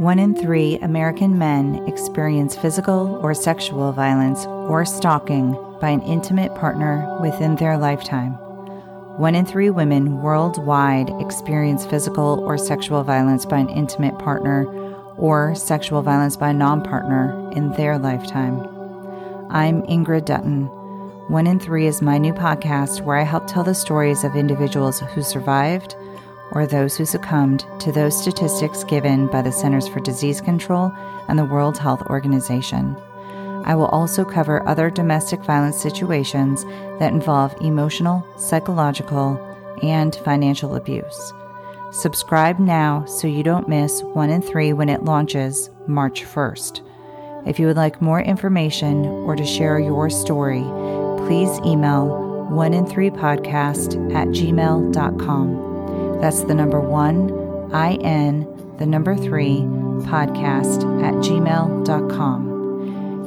One in three American men experience physical or sexual violence or stalking by an intimate partner within their lifetime. One in three women worldwide experience physical or sexual violence by an intimate partner or sexual violence by a non partner in their lifetime. I'm Ingrid Dutton. One in Three is my new podcast where I help tell the stories of individuals who survived or those who succumbed to those statistics given by the Centers for Disease Control and the World Health Organization. I will also cover other domestic violence situations that involve emotional, psychological, and financial abuse. Subscribe now so you don't miss one in three when it launches March 1st. If you would like more information or to share your story, please email one in three podcast at gmail.com. That's the number one, I N, the number three, podcast at gmail.com.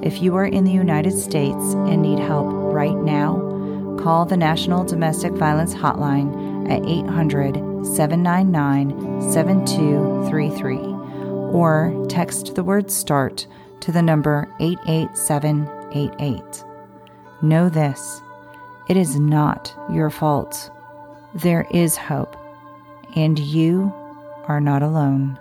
If you are in the United States and need help right now, call the National Domestic Violence Hotline at 800 799 7233 or text the word START to the number 88788. Know this it is not your fault. There is hope, and you are not alone.